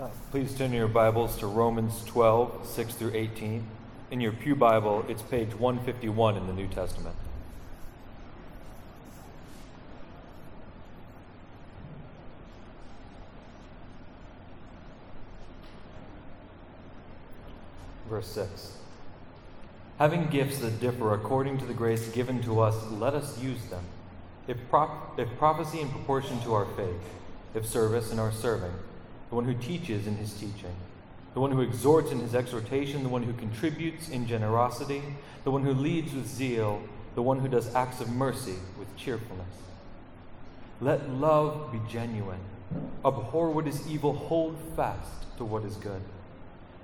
Uh, please turn your Bibles to Romans 12, 6 through 18. In your Pew Bible, it's page 151 in the New Testament. Verse 6. Having gifts that differ according to the grace given to us, let us use them. If, prop- if prophecy in proportion to our faith, if service in our serving, the one who teaches in his teaching, the one who exhorts in his exhortation, the one who contributes in generosity, the one who leads with zeal, the one who does acts of mercy with cheerfulness. Let love be genuine. Abhor what is evil, hold fast to what is good.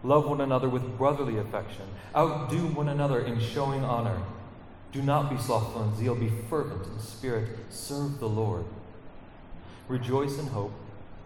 Love one another with brotherly affection. Outdo one another in showing honor. Do not be slothful in zeal, be fervent in spirit. Serve the Lord. Rejoice in hope,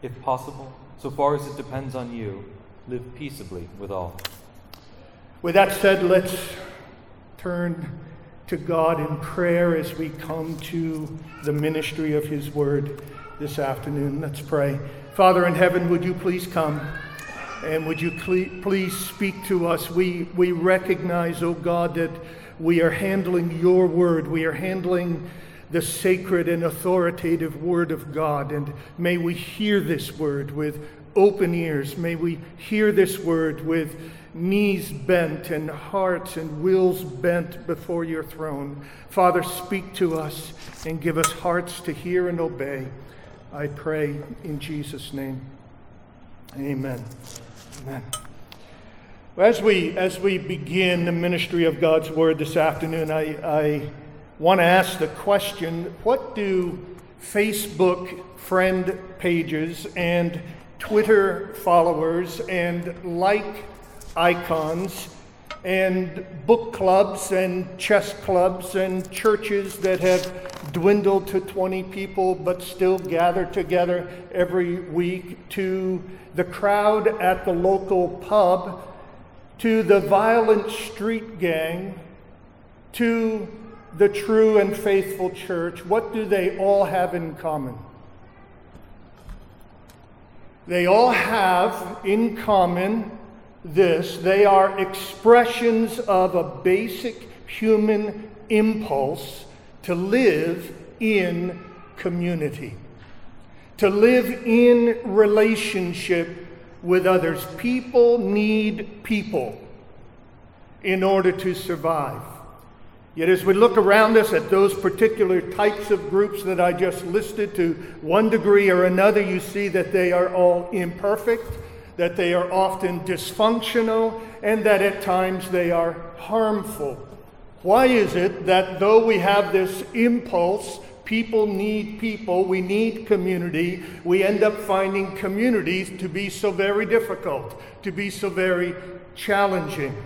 If possible, so far as it depends on you, live peaceably with all. With that said, let's turn to God in prayer as we come to the ministry of His Word this afternoon. Let's pray. Father in heaven, would you please come? And would you please speak to us? We, we recognize, oh God, that we are handling your word. We are handling the sacred and authoritative word of God. And may we hear this word with open ears. May we hear this word with knees bent and hearts and wills bent before your throne. Father, speak to us and give us hearts to hear and obey. I pray in Jesus' name. Amen. Amen. As we, as we begin the ministry of God's Word this afternoon, I, I want to ask the question what do Facebook friend pages and Twitter followers and like icons and book clubs and chess clubs and churches that have dwindled to 20 people but still gather together every week to the crowd at the local pub, to the violent street gang, to the true and faithful church, what do they all have in common? They all have in common this they are expressions of a basic human impulse to live in community to live in relationship with others. People need people in order to survive. Yet, as we look around us at those particular types of groups that I just listed to one degree or another, you see that they are all imperfect, that they are often dysfunctional, and that at times they are harmful. Why is it that though we have this impulse People need people. We need community. We end up finding communities to be so very difficult, to be so very challenging.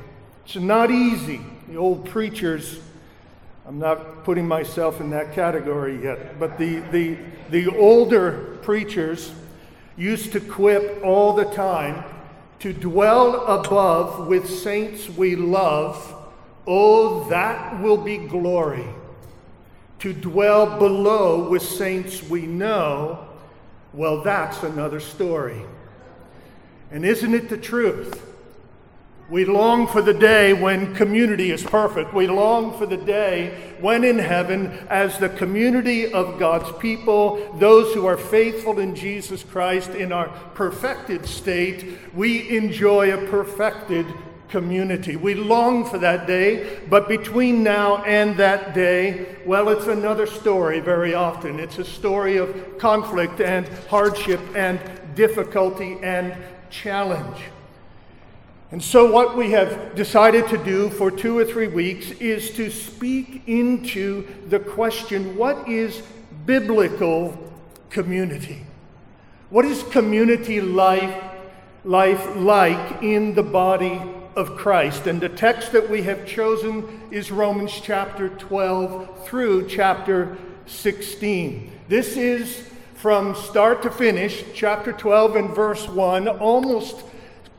It's not easy. The old preachers, I'm not putting myself in that category yet, but the, the, the older preachers used to quip all the time to dwell above with saints we love, oh, that will be glory to dwell below with saints we know, well, that's another story. And isn't it the truth? We long for the day when community is perfect. We long for the day when in heaven, as the community of God's people, those who are faithful in Jesus Christ in our perfected state, we enjoy a perfected community. We long for that day, but between now and that day, well, it's another story very often. It's a story of conflict and hardship and difficulty and challenge. And so, what we have decided to do for two or three weeks is to speak into the question what is biblical community? What is community life life like in the body of Christ. And the text that we have chosen is Romans chapter 12 through chapter 16. This is from start to finish, chapter 12 and verse 1, almost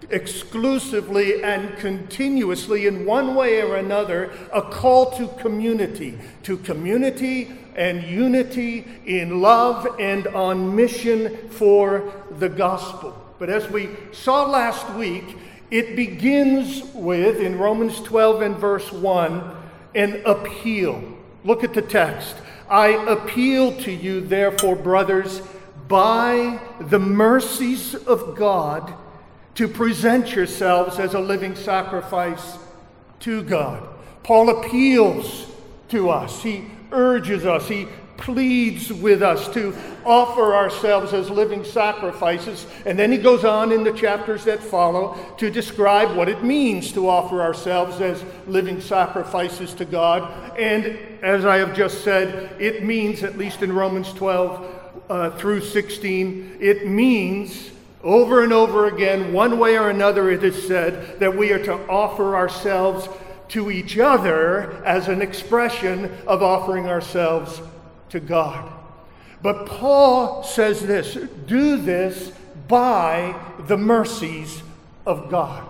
exclusively and continuously, in one way or another, a call to community, to community and unity in love and on mission for the gospel. But as we saw last week, it begins with, in Romans 12 and verse 1, an appeal. Look at the text. I appeal to you, therefore, brothers, by the mercies of God, to present yourselves as a living sacrifice to God. Paul appeals to us. He urges us. He pleads with us to offer ourselves as living sacrifices. And then he goes on in the chapters that follow to describe what it means to offer ourselves as living sacrifices to God. And as I have just said, it means, at least in Romans 12 uh, through 16, it means over and over again, one way or another, it is said that we are to offer ourselves to each other as an expression of offering ourselves to God. But Paul says this do this by the mercies of God.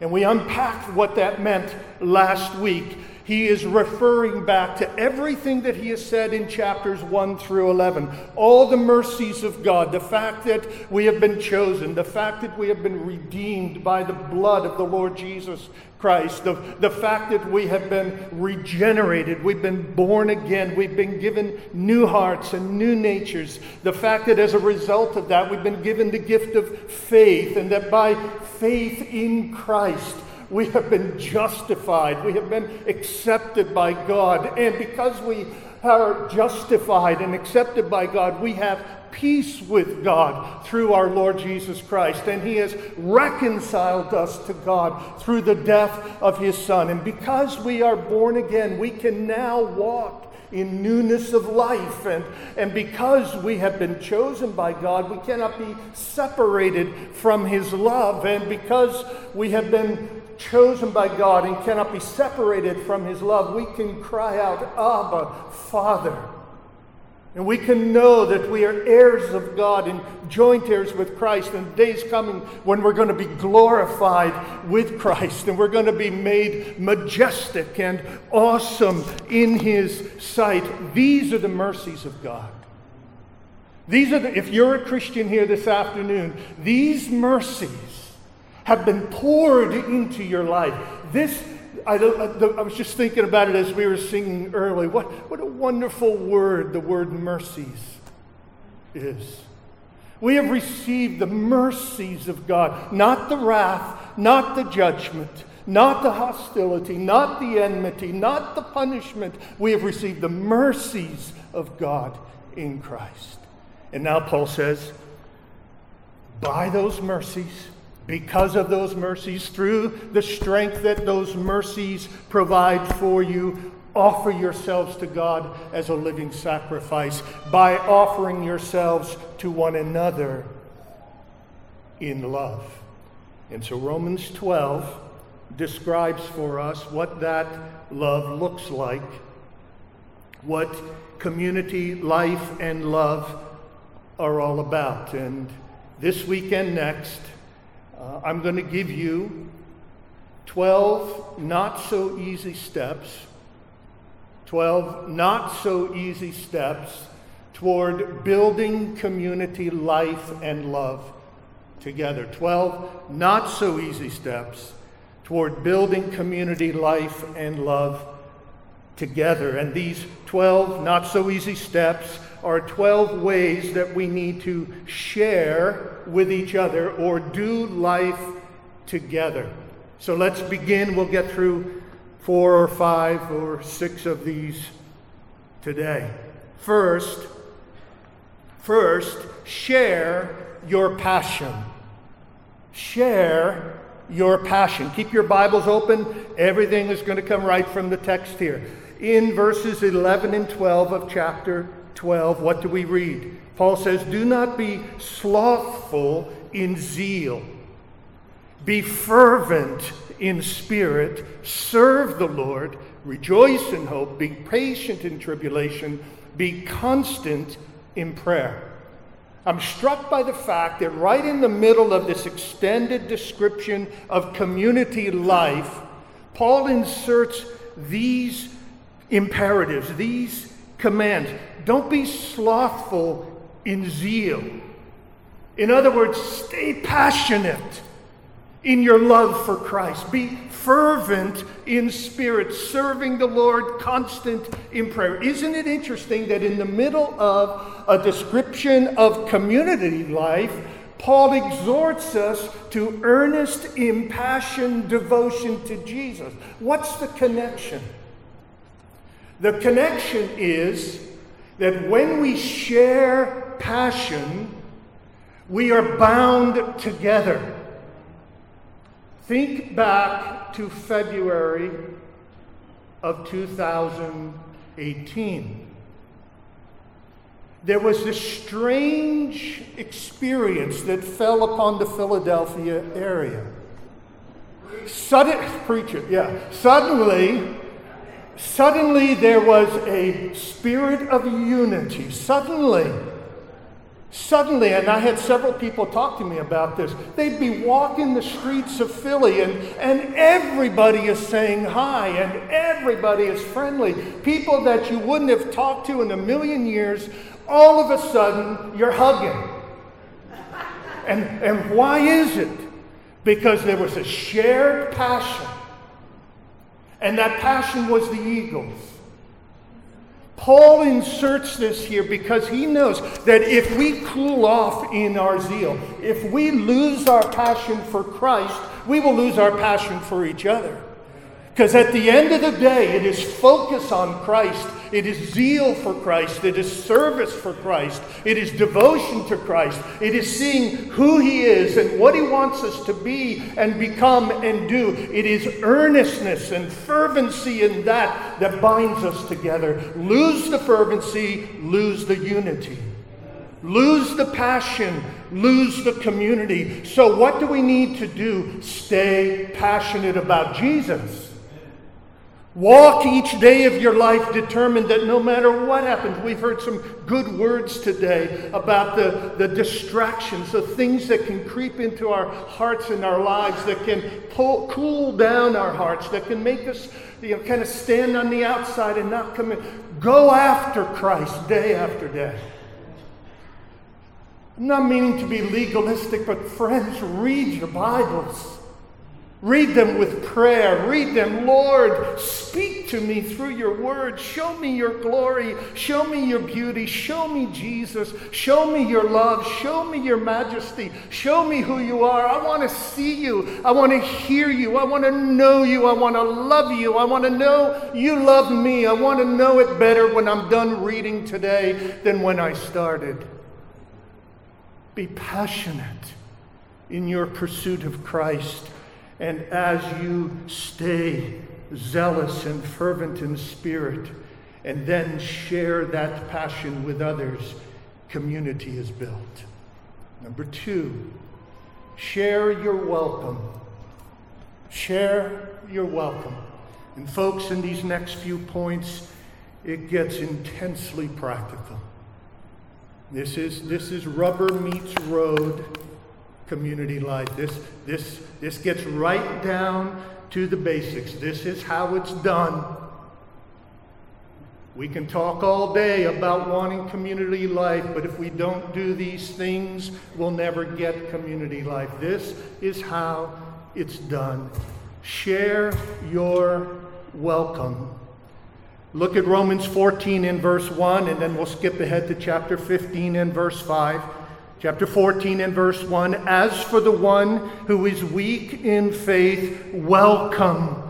And we unpacked what that meant last week. He is referring back to everything that he has said in chapters 1 through 11. All the mercies of God, the fact that we have been chosen, the fact that we have been redeemed by the blood of the Lord Jesus Christ, the, the fact that we have been regenerated, we've been born again, we've been given new hearts and new natures, the fact that as a result of that, we've been given the gift of faith, and that by faith in Christ, we have been justified. We have been accepted by God. And because we are justified and accepted by God, we have peace with God through our Lord Jesus Christ. And He has reconciled us to God through the death of His Son. And because we are born again, we can now walk in newness of life. And, and because we have been chosen by God, we cannot be separated from His love. And because we have been chosen by God and cannot be separated from His love, we can cry out, Abba, Father. And we can know that we are heirs of God and joint heirs with Christ, and days coming when we're going to be glorified with Christ and we're going to be made majestic and awesome in His sight. These are the mercies of God. These are the, if you're a Christian here this afternoon, these mercies have been poured into your life. This I, I, was just thinking about it as we were singing early. What, what a wonderful word the word mercies is. We have received the mercies of God, not the wrath, not the judgment, not the hostility, not the enmity, not the punishment. We have received the mercies of God in Christ. And now Paul says, by those mercies, because of those mercies, through the strength that those mercies provide for you, offer yourselves to God as a living sacrifice by offering yourselves to one another in love. And so Romans 12 describes for us what that love looks like, what community, life, and love are all about. And this weekend next, uh, I'm going to give you 12 not so easy steps, 12 not so easy steps toward building community life and love together. 12 not so easy steps toward building community life and love together. And these 12 not so easy steps are 12 ways that we need to share with each other or do life together. So let's begin. We'll get through four or five or six of these today. First, first, share your passion. Share your passion. Keep your Bibles open. Everything is going to come right from the text here. In verses 11 and 12 of chapter 12, what do we read? Paul says, Do not be slothful in zeal. Be fervent in spirit, serve the Lord, rejoice in hope, be patient in tribulation, be constant in prayer. I'm struck by the fact that right in the middle of this extended description of community life, Paul inserts these imperatives, these commands. Don't be slothful in zeal. In other words, stay passionate in your love for Christ. Be fervent in spirit, serving the Lord, constant in prayer. Isn't it interesting that in the middle of a description of community life, Paul exhorts us to earnest, impassioned devotion to Jesus. What's the connection? The connection is that when we share passion, we are bound together. Think back to February of 2018. There was this strange experience that fell upon the Philadelphia area. Sudden, preach it, yeah. Suddenly, suddenly there was a spirit of unity. Suddenly, Suddenly, and I had several people talk to me about this, they'd be walking the streets of Philly and, and everybody is saying hi and everybody is friendly. People that you wouldn't have talked to in a million years, all of a sudden you're hugging. And, and why is it? Because there was a shared passion. And that passion was the Eagles. Paul inserts this here because he knows that if we cool off in our zeal, if we lose our passion for Christ, we will lose our passion for each other. Because at the end of the day, it is focus on Christ, it is zeal for Christ, it is service for Christ, it is devotion to Christ, it is seeing who He is and what He wants us to be and become and do. It is earnestness and fervency in that that binds us together. Lose the fervency, lose the unity. Lose the passion, lose the community. So, what do we need to do? Stay passionate about Jesus. Walk each day of your life determined that no matter what happens, we've heard some good words today about the, the distractions, the things that can creep into our hearts and our lives, that can pull, cool down our hearts, that can make us you know, kind of stand on the outside and not come in. Go after Christ day after day. I'm not meaning to be legalistic, but friends, read your Bibles. Read them with prayer. Read them, Lord, speak to me through your word. Show me your glory. Show me your beauty. Show me Jesus. Show me your love. Show me your majesty. Show me who you are. I want to see you. I want to hear you. I want to know you. I want to love you. I want to know you love me. I want to know it better when I'm done reading today than when I started. Be passionate in your pursuit of Christ. And as you stay zealous and fervent in spirit, and then share that passion with others, community is built. Number two, share your welcome. Share your welcome. And, folks, in these next few points, it gets intensely practical. This is, this is rubber meets road community life. This, this, this gets right down to the basics. This is how it's done. We can talk all day about wanting community life, but if we don't do these things, we'll never get community life. This is how it's done. Share your welcome. Look at Romans 14 in verse 1, and then we'll skip ahead to chapter 15 in verse 5. Chapter 14 and verse 1 As for the one who is weak in faith, welcome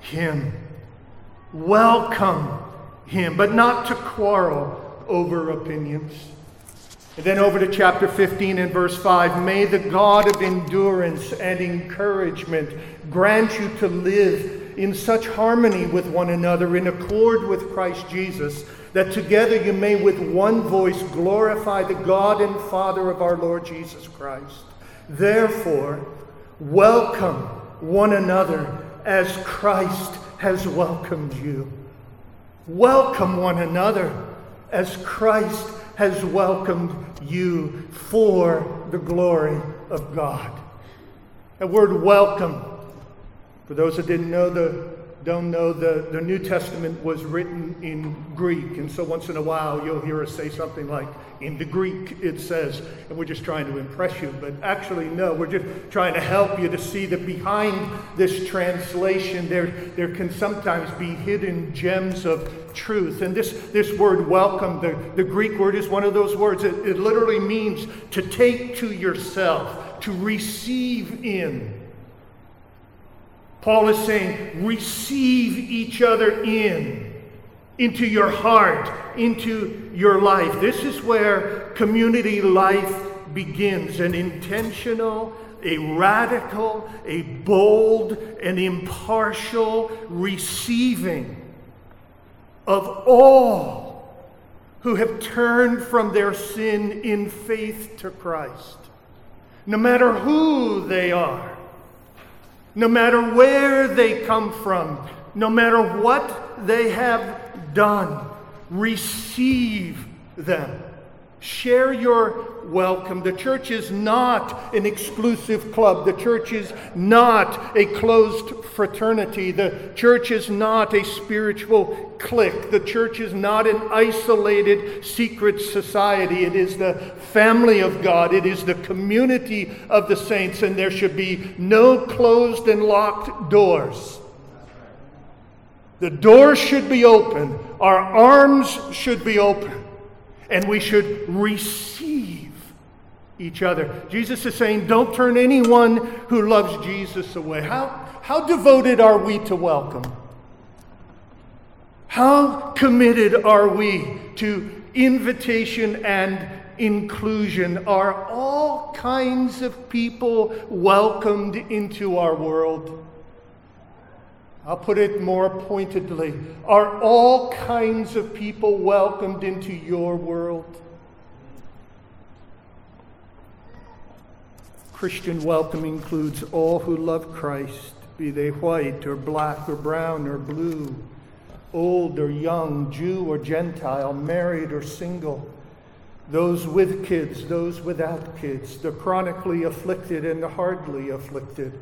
him. Welcome him, but not to quarrel over opinions. And then over to chapter 15 and verse 5 May the God of endurance and encouragement grant you to live in such harmony with one another, in accord with Christ Jesus that together you may with one voice glorify the God and Father of our Lord Jesus Christ. Therefore, Welcome one another as Christ has welcomed you. Welcome one another as Christ has welcomed you for the glory of God. A word welcome, for those that didn't know the don't know, the, the New Testament was written in Greek. And so once in a while, you'll hear us say something like, in the Greek it says, and we're just trying to impress you. But actually, no, we're just trying to help you to see that behind this translation, there, there can sometimes be hidden gems of truth. And this, this word welcome, the, the Greek word is one of those words. It, it literally means to take to yourself, to receive in. Paul is saying, receive each other in, into your heart, into your life. This is where community life begins an intentional, a radical, a bold, an impartial receiving of all who have turned from their sin in faith to Christ, no matter who they are no matter where they come from, no matter what they have done, receive them. Share your welcome. The church is not an exclusive club. The church is not a closed fraternity. The church is not a spiritual clique. The church is not an isolated secret society. It is the family of God. It is the community of the saints, and there should be no closed and locked doors. The doors should be open. Our arms should be open and we should receive each other. Jesus is saying, don't turn anyone who loves Jesus away. How, how devoted are we to welcome? How committed are we to invitation and inclusion? Are all kinds of people welcomed into our world? I'll put it more pointedly. Are all kinds of people welcomed into your world? Christian welcome includes all who love Christ, be they white or black or brown or blue, old or young, Jew or Gentile, married or single, those with kids, those without kids, the chronically afflicted and the hardly afflicted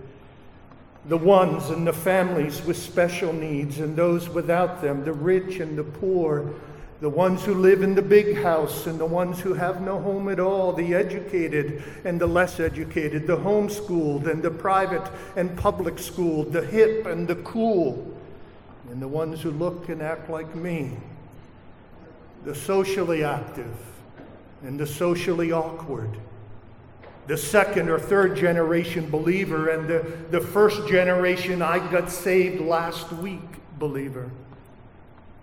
the ones and the families with special needs and those without them, the rich and the poor, the ones who live in the big house and the ones who have no home at all, the educated and the less educated, the homeschooled and the private and public schooled, the hip and the cool, and the ones who look and act like me, the socially active and the socially awkward the second or third generation believer and the, the first generation I got saved last week believer.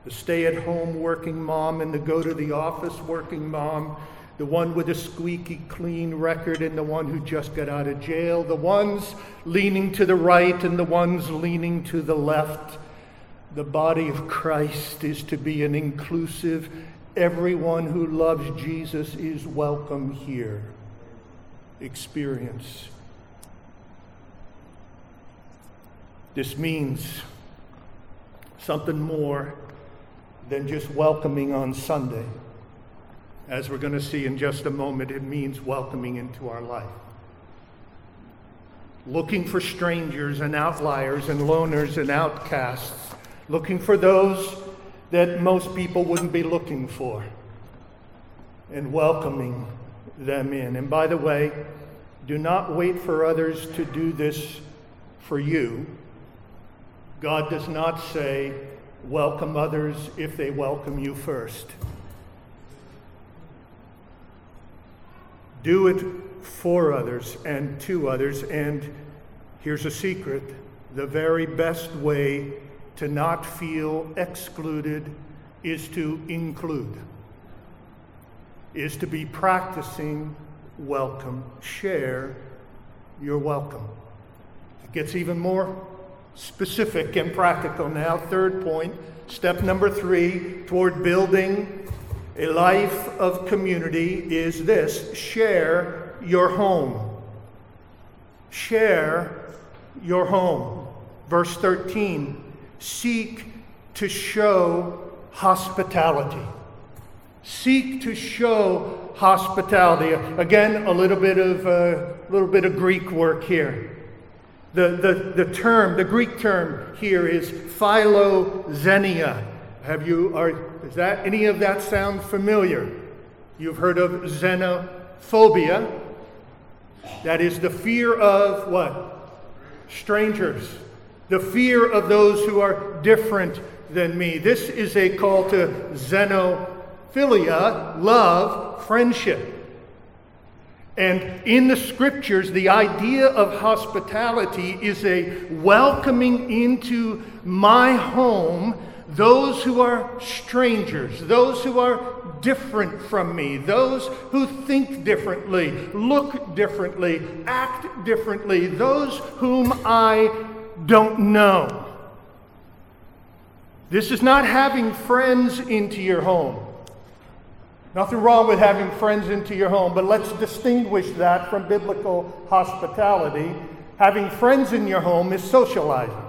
The stay at home working mom and the go to the office working mom, the one with a squeaky clean record and the one who just got out of jail, the ones leaning to the right and the ones leaning to the left. The body of Christ is to be an inclusive, everyone who loves Jesus is welcome here experience. This means something more than just welcoming on Sunday. As we're going to see in just a moment, it means welcoming into our life. Looking for strangers and outliers and loners and outcasts, looking for those that most people wouldn't be looking for, and welcoming them in. And by the way, do not wait for others to do this for you. God does not say, welcome others if they welcome you first. Do it for others and to others. And here's a secret the very best way to not feel excluded is to include is to be practicing welcome. Share your welcome. It gets even more specific and practical now. Third point, step number three toward building a life of community is this share your home. share your home. Verse 13 seek to show hospitality. Seek to show hospitality. Again, a little bit of a uh, little bit of Greek work here. The, the, the term, the Greek term here is philoxenia. Have you, are, is that, any of that sound familiar? You've heard of xenophobia. That is the fear of what? Strangers. The fear of those who are different than me. This is a call to xenophilia, love, friendship. And in the scriptures, the idea of hospitality is a welcoming into my home those who are strangers, those who are different from me, those who think differently, look differently, act differently, those whom I don't know. This is not having friends into your home. Nothing wrong with having friends into your home, but let's distinguish that from biblical hospitality. Having friends in your home is socializing.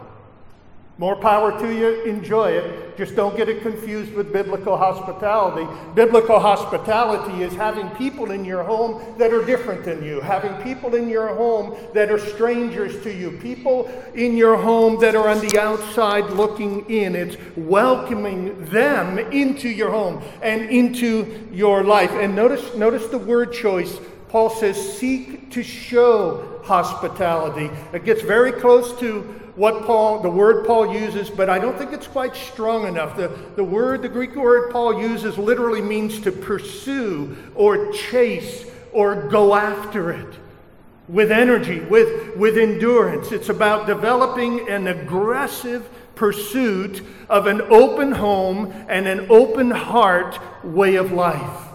More power to you, enjoy it. Just don't get it confused with biblical hospitality. Biblical hospitality is having people in your home that are different than you, having people in your home that are strangers to you, people in your home that are on the outside looking in. It's welcoming them into your home and into your life. And notice, notice the word choice. Paul says, seek to show hospitality. It gets very close to what Paul, the word Paul uses, but I don't think it's quite strong enough. The, the word, the Greek word Paul uses literally means to pursue or chase or go after it with energy, with, with endurance. It's about developing an aggressive pursuit of an open home and an open heart way of life.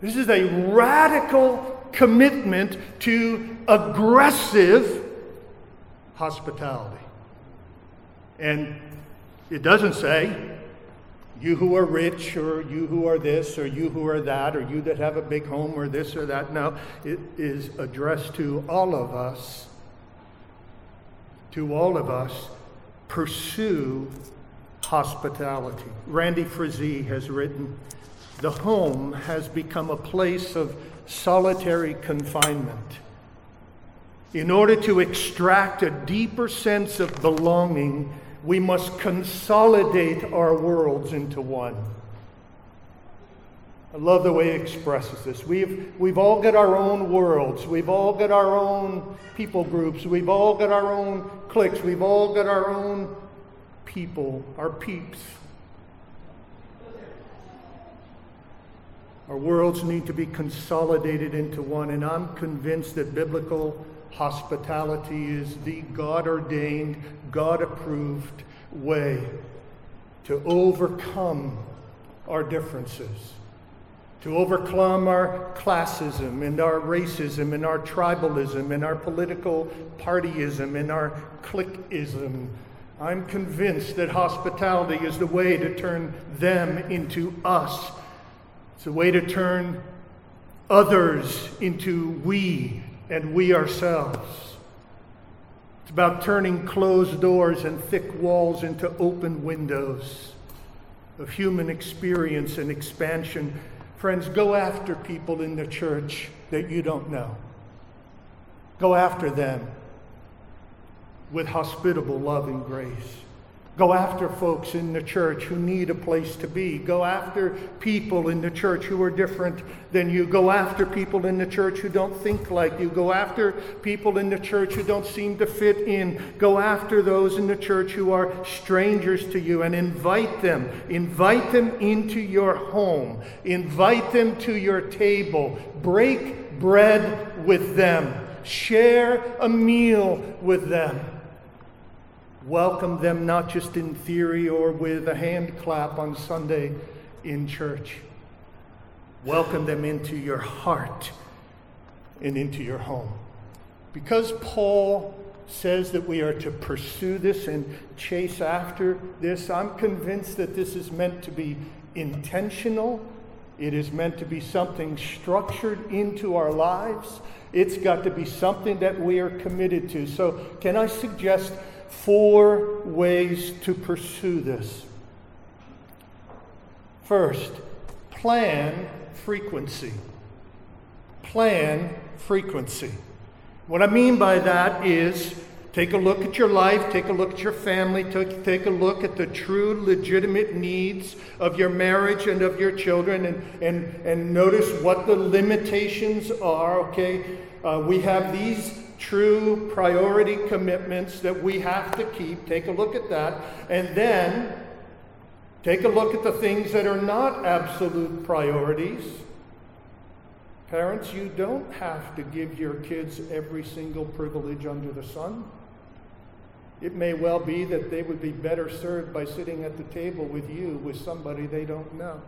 This is a radical commitment to aggressive hospitality. And it doesn't say, you who are rich, or you who are this, or you who are that, or you that have a big home, or this or that. No, it is addressed to all of us. To all of us, pursue hospitality. Randy Frazee has written The home has become a place of solitary confinement in order to extract a deeper sense of belonging, we must consolidate our worlds into one. I love the way he expresses this. We've, we've all got our own worlds. We've all got our own people groups. We've all got our own cliques. We've all got our own people, our peeps. Our worlds need to be consolidated into one, and I'm convinced that biblical Hospitality is the God ordained, God approved way to overcome our differences, to overcome our classism and our racism and our tribalism and our political partyism and our cliqueism. I'm convinced that hospitality is the way to turn them into us. It's a way to turn others into we and we ourselves. It's about turning closed doors and thick walls into open windows of human experience and expansion. Friends, go after people in the church that you don't know. Go after them with hospitable love and grace. Go after folks in the church who need a place to be. Go after people in the church who are different than you. Go after people in the church who don't think like you. Go after people in the church who don't seem to fit in. Go after those in the church who are strangers to you and invite them. Invite them into your home. Invite them to your table. Break bread with them. Share a meal with them. Welcome them not just in theory or with a hand clap on Sunday in church. Welcome them into your heart and into your home. Because Paul says that we are to pursue this and chase after this, I'm convinced that this is meant to be intentional, It is meant to be something structured into our lives. It's got to be something that we are committed to. So, can I suggest four ways to pursue this? First, plan frequency. Plan frequency. What I mean by that is Take a look at your life, take a look at your family, take, a look at the true, legitimate needs of your marriage and of your children, and, and, and notice what the limitations are, okay? Uh, we have these true priority commitments that we have to keep. Take a look at that. And then take a look at the things that are not absolute priorities Parents, you don't have to give your kids every single privilege under the sun. It may well be that they would be better served by sitting at the table with you with somebody they don't know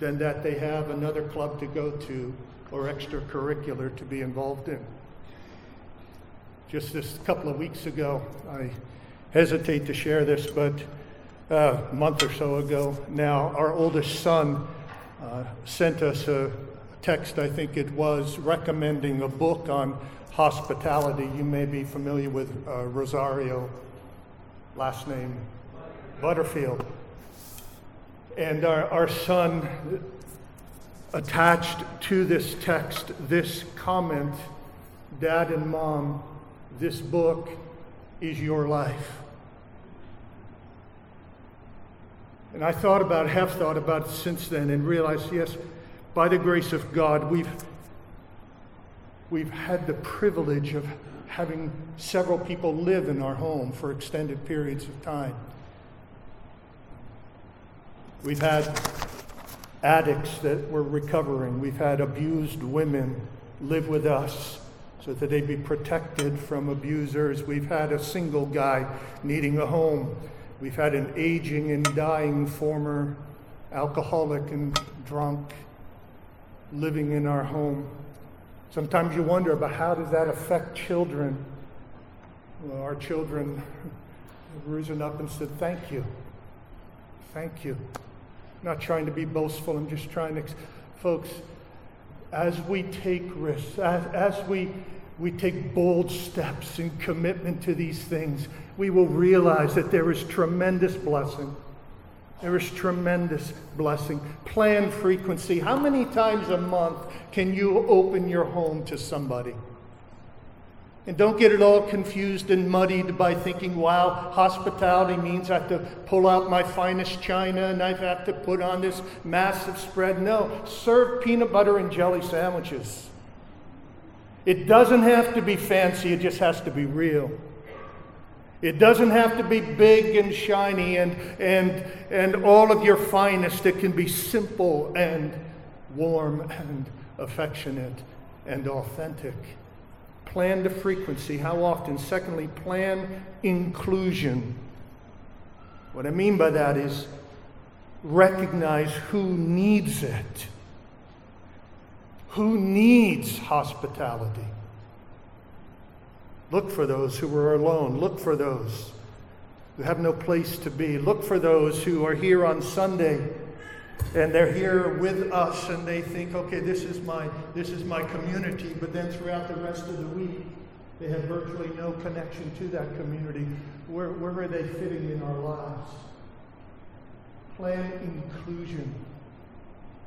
than that they have another club to go to or extracurricular to be involved in. Just this couple of weeks ago, I hesitate to share this, but uh, a month or so ago now, our oldest son uh, sent us a text, I think it was, recommending a book on hospitality. You may be familiar with uh, Rosaria, last name Butterfield. And our, our son attached to this text this comment Dad and Mom, this book is your life. And I thought about, have thought about since then, and realized yes, by the grace of God, we've we've had the privilege of having several people live in our home for extended periods of time. We've had addicts that were recovering. We've had abused women live with us so that they'd be protected from abusers. We've had a single guy needing a home. We've had an aging and dying former alcoholic and drunk living in our home. Sometimes you wonder about how does that affect children. Well, our children have risen up and said, Thank you. Thank you. I'm not trying to be boastful, I'm just trying to. Folks, as we take risks, as, as we, we take bold steps in commitment to these things, we will realize that there is tremendous blessing. There is tremendous blessing. Plan frequency. How many times a month can you open your home to somebody? And don't get it all confused and muddied by thinking, wow, hospitality means I have to pull out my finest china and I have to put on this massive spread. No, serve peanut butter and jelly sandwiches. It doesn't have to be fancy, it just has to be real. It doesn't have to be big and shiny and, and, and all of your finest. It can be simple and warm and affectionate and authentic. Plan the frequency. How often? Secondly, plan inclusion. What I mean by that is recognize who needs it. Who needs hospitality? Look for those who are alone. Look for those who have no place to be. Look for those who are here on Sunday and they're here with us and they think, okay, this is my this is my community, but then throughout the rest of the week they have virtually no connection to that community. Where, where are they fitting in our lives? Plan inclusion.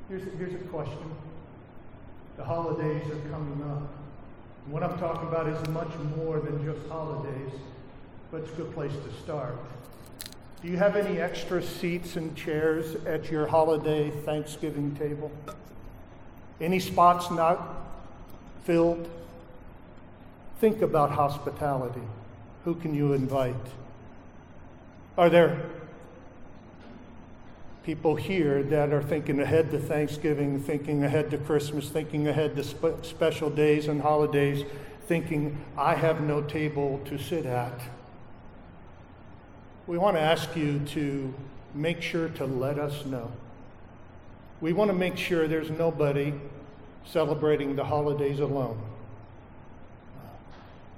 Here's here's a question. The holidays are coming up. What I'm talking about is much more than just holidays, but it's a good place to start. Do you have any extra seats and chairs at your holiday Thanksgiving table? Any spots not filled? Think about hospitality. Who can you invite? Are there people here that are thinking ahead to Thanksgiving, thinking ahead to Christmas, thinking ahead to spe- special days and holidays, thinking, I have no table to sit at. We want to ask you to make sure to let us know. We want to make sure there's nobody celebrating the holidays alone.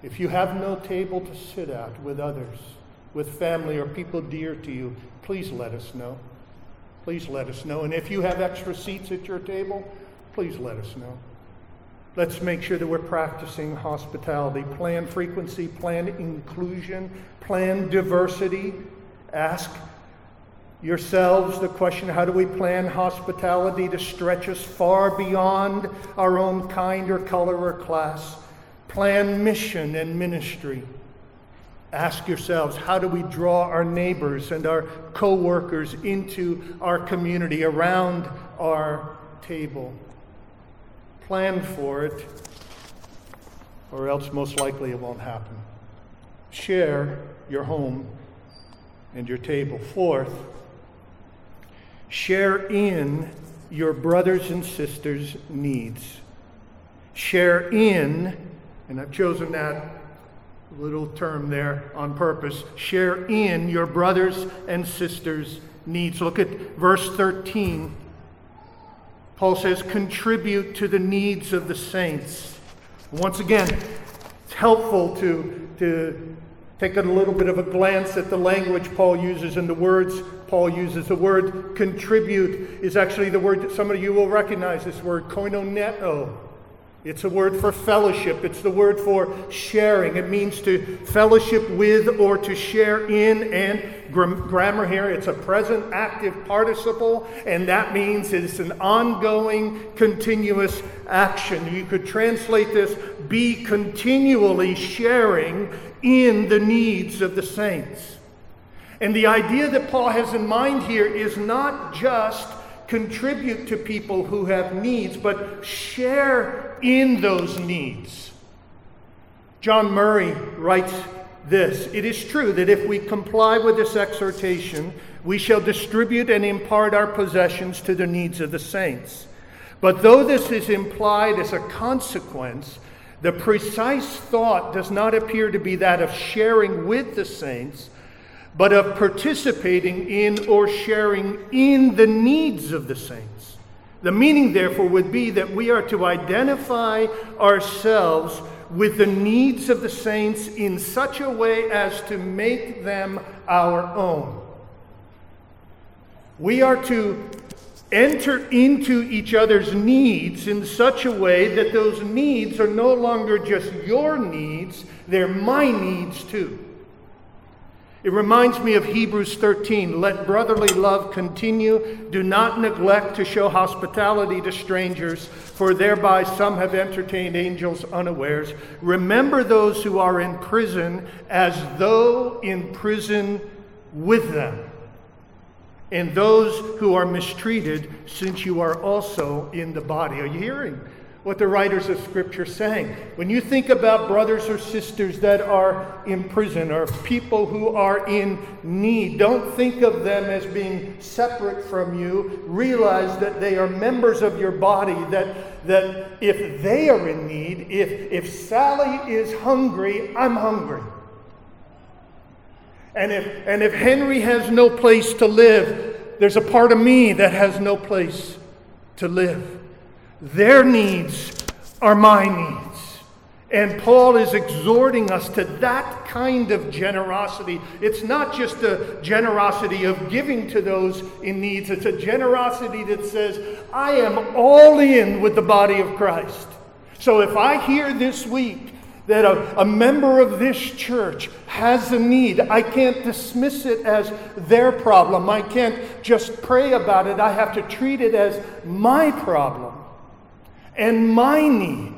If you have no table to sit at with others, with family or people dear to you, please let us know. Please let us know. And if you have extra seats at your table, please let us know. Let's make sure that we're practicing hospitality. Plan frequency, plan inclusion, plan diversity. Ask yourselves the question how do we plan hospitality to stretch us far beyond our own kind or color or class? Plan mission and ministry. Ask yourselves how do we draw our neighbors and our co workers into our community around our table? Plan for it, or else most likely it won't happen. Share your home and your table. Fourth, share in your brothers and sisters' needs. Share in, and I've chosen that little term there on purpose, share in your brothers and sisters' needs. Look at verse 13. Paul says, contribute to the needs of the saints. Once again, it's helpful to, to take a little bit of a glance at the language Paul uses and the words Paul uses. The word contribute is actually the word that some of you will recognize this word, koinoneo. It's a word for fellowship. It's the word for sharing. It means to fellowship with or to share in. And grammar here, it's a present active participle, and that means it's an ongoing, continuous action. You could translate this be continually sharing in the needs of the saints. And the idea that Paul has in mind here is not just contribute to people who have needs, but share in those needs. John Murray writes this It is true that if we comply with this exhortation, we shall distribute and impart our possessions to the needs of the saints. But though this is implied as a consequence, the precise thought does not appear to be that of sharing with the saints but of participating in or sharing in the needs of the saints. The meaning, therefore, would be that we are to identify ourselves with the needs of the saints in such a way as to make them our own. We are to enter into each other's needs in such a way that those needs are no longer just your needs, they're my needs too. It reminds me of Hebrews 13. Let brotherly love continue. Do not neglect to show hospitality to strangers, for thereby some have entertained angels unawares. Remember those who are in prison as though in prison with them, and those who are mistreated, since you are also in the body. Are you hearing? What the writers of Scripture are saying. When you think about brothers or sisters that are in prison or people who are in need, don't think of them as being separate from you. Realize that they are members of your body, that, that if they are in need, if, if Sally is hungry, I'm hungry. And if, and if Henry has no place to live, there's a part of me that has no place to live. Their needs are my needs. And Paul is exhorting us to that kind of generosity. It's not just a generosity of giving to those in needs, it's a generosity that says, I am all in with the body of Christ. So if I hear this week that a, a member of this church has a need, I can't dismiss it as their problem. I can't just pray about it. I have to treat it as my problem and my need.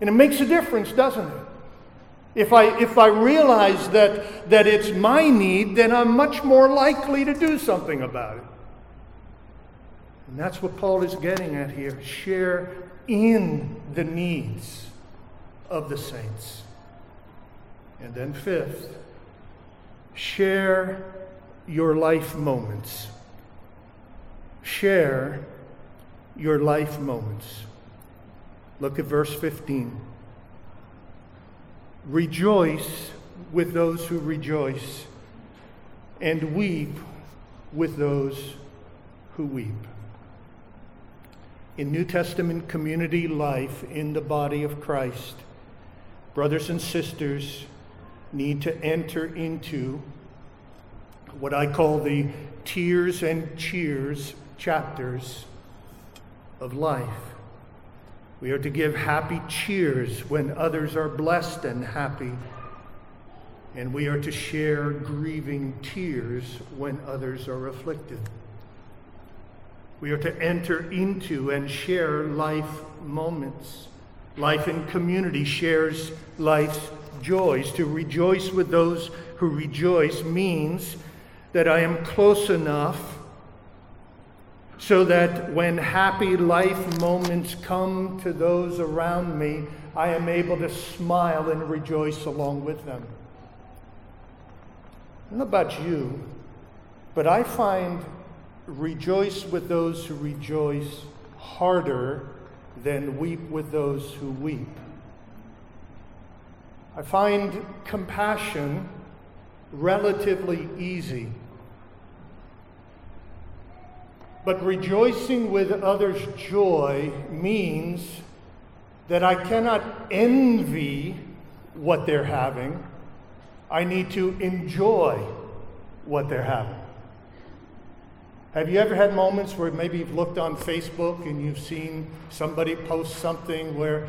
And it makes a difference, doesn't it? If I, if I realize that, that it's my need, then I'm much more likely to do something about it. And that's what Paul is getting at here. Share in the needs of the saints. And then, fifth, share your life moments. Share your life moments. Look at verse 15. Rejoice with those who rejoice, and weep with those who weep. In New Testament community life in the body of Christ, brothers and sisters need to enter into what I call the tears and cheers chapters of life. We are to give happy cheers when others are blessed and happy. And we are to share grieving tears when others are afflicted. We are to enter into and share life moments. Life in community shares life's joys. To rejoice with those who rejoice means that I am close enough so that when happy life moments come to those around me, I am able to smile and rejoice along with them. I don't know about you, but I find rejoice with those who rejoice harder than weep with those who weep. I find compassion relatively easy. But rejoicing with others' joy means that I cannot envy what they're having. I need to enjoy what they're having. Have you ever had moments where maybe you've looked on Facebook and you've seen somebody post something where,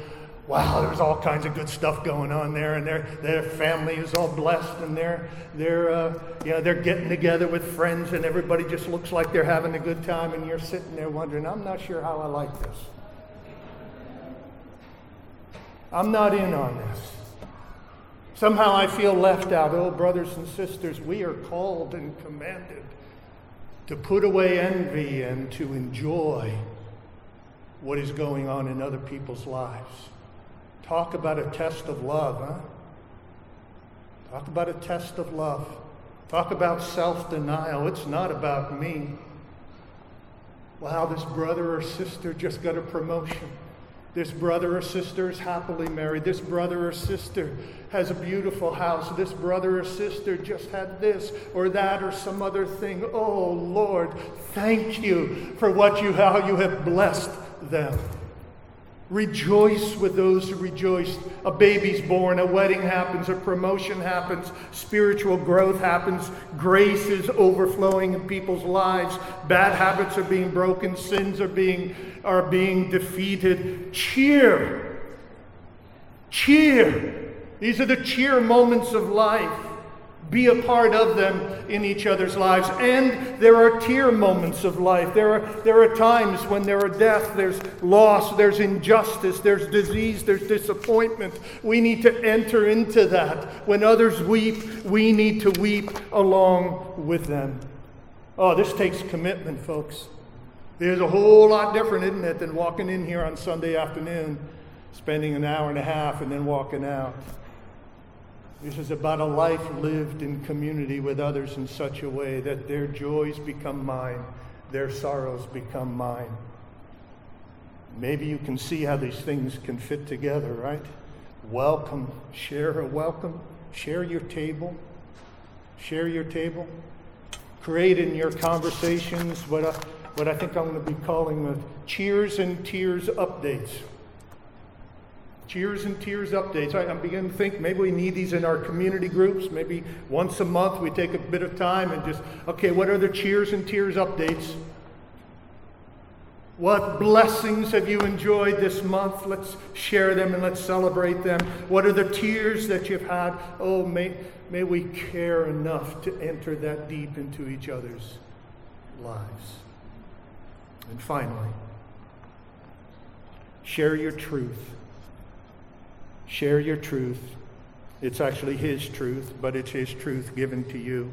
wow, there's all kinds of good stuff going on there, and their their family is all blessed, and they're they're uh, you know they're getting together with friends, and everybody just looks like they're having a good time, and you're sitting there wondering, I'm not sure how I like this. I'm not in on this. Somehow I feel left out. Oh, brothers and sisters, we are called and commanded to put away envy and to enjoy what is going on in other people's lives. Talk about a test of love, huh? Talk about a test of love. Talk about self denial. It's not about me. Wow, this brother or sister just got a promotion. This brother or sister is happily married. This brother or sister has a beautiful house. This brother or sister just had this or that or some other thing. Oh Lord, thank you for what you how you have blessed them. Rejoice with those who rejoice. A baby's born, a wedding happens, a promotion happens, spiritual growth happens, grace is overflowing in people's lives, bad habits are being broken, sins are being, are being defeated. Cheer! Cheer! These are the cheer moments of life be a part of them in each other's lives. And there are tear moments of life. There are, there are times when there are death, there's loss, there's injustice, there's disease, there's disappointment. We need to enter into that. When others weep, we need to weep along with them. Oh, this takes commitment, folks. There's a whole lot different, isn't it, than walking in here on Sunday afternoon, spending an hour and a half, and then walking out. This is about a life lived in community with others in such a way that their joys become mine, their sorrows become mine. Maybe you can see how these things can fit together, right? Welcome, share a welcome, share your table, share your table. Create in your conversations what I, what I think I'm going to be calling the cheers and tears updates. Cheers and Tears updates. I, am beginning to think maybe we need these in our community groups. Maybe once a month we take a bit of time and just, okay, what are the Cheers and Tears updates? What blessings have you enjoyed this month? Let's share them and let's celebrate them. What are the tears that you've had? Oh, may, may we care enough to enter that deep into each other's lives. And finally, share your truth. Share your truth. It's actually His truth, but it's His truth given to you.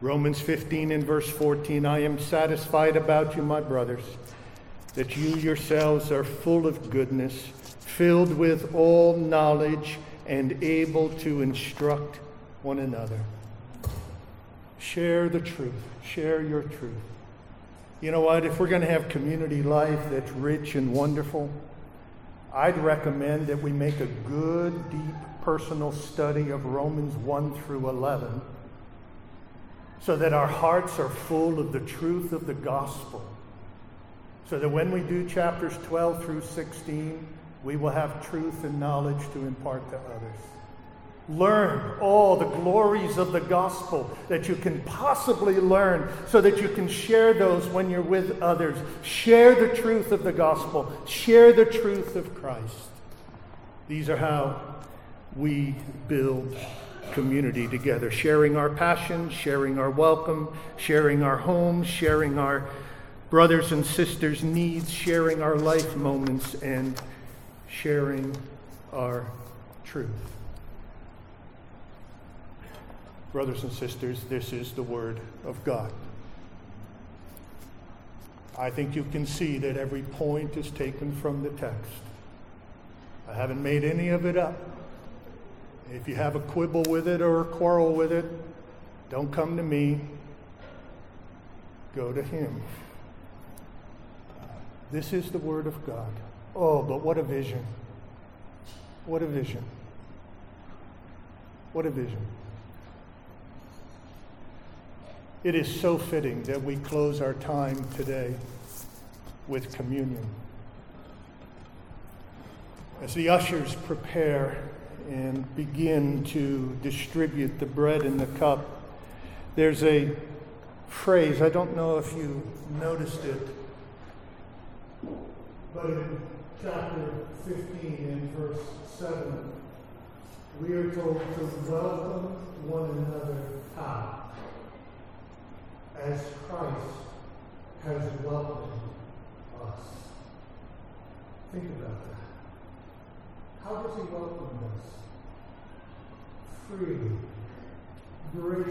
Romans 15 and verse 14 I am satisfied about you, my brothers, that you yourselves are full of goodness, filled with all knowledge, and able to instruct one another. Share the truth. Share your truth. You know what? If we're going to have community life that's rich and wonderful, I'd recommend that we make a good, deep personal study of Romans 1 through 11 so that our hearts are full of the truth of the gospel. So that when we do chapters 12 through 16, we will have truth and knowledge to impart to others. Learn all the glories of the gospel that you can possibly learn so that you can share those when you're with others. Share the truth of the gospel, share the truth of Christ. These are how we build community together, sharing our passion, sharing our welcome, sharing our homes, sharing our brothers and sisters' needs, sharing our life moments, and sharing our truth. Brothers and sisters, this is the Word of God. I think you can see that every point is taken from the text. I haven't made any of it up. If you have a quibble with it or a quarrel with it, don't come to me. Go to Him. This is the Word of God. Oh, but what a vision! What a vision! What a vision. It is so fitting that we close our time today with communion. As the ushers prepare and begin to distribute the bread and the cup, there's a phrase, I don't know if you noticed it, but in chapter 15 and verse 7, we are told to welcome one another as Christ has welcomed us. Think about that. How does he welcome us? Freely, graciously,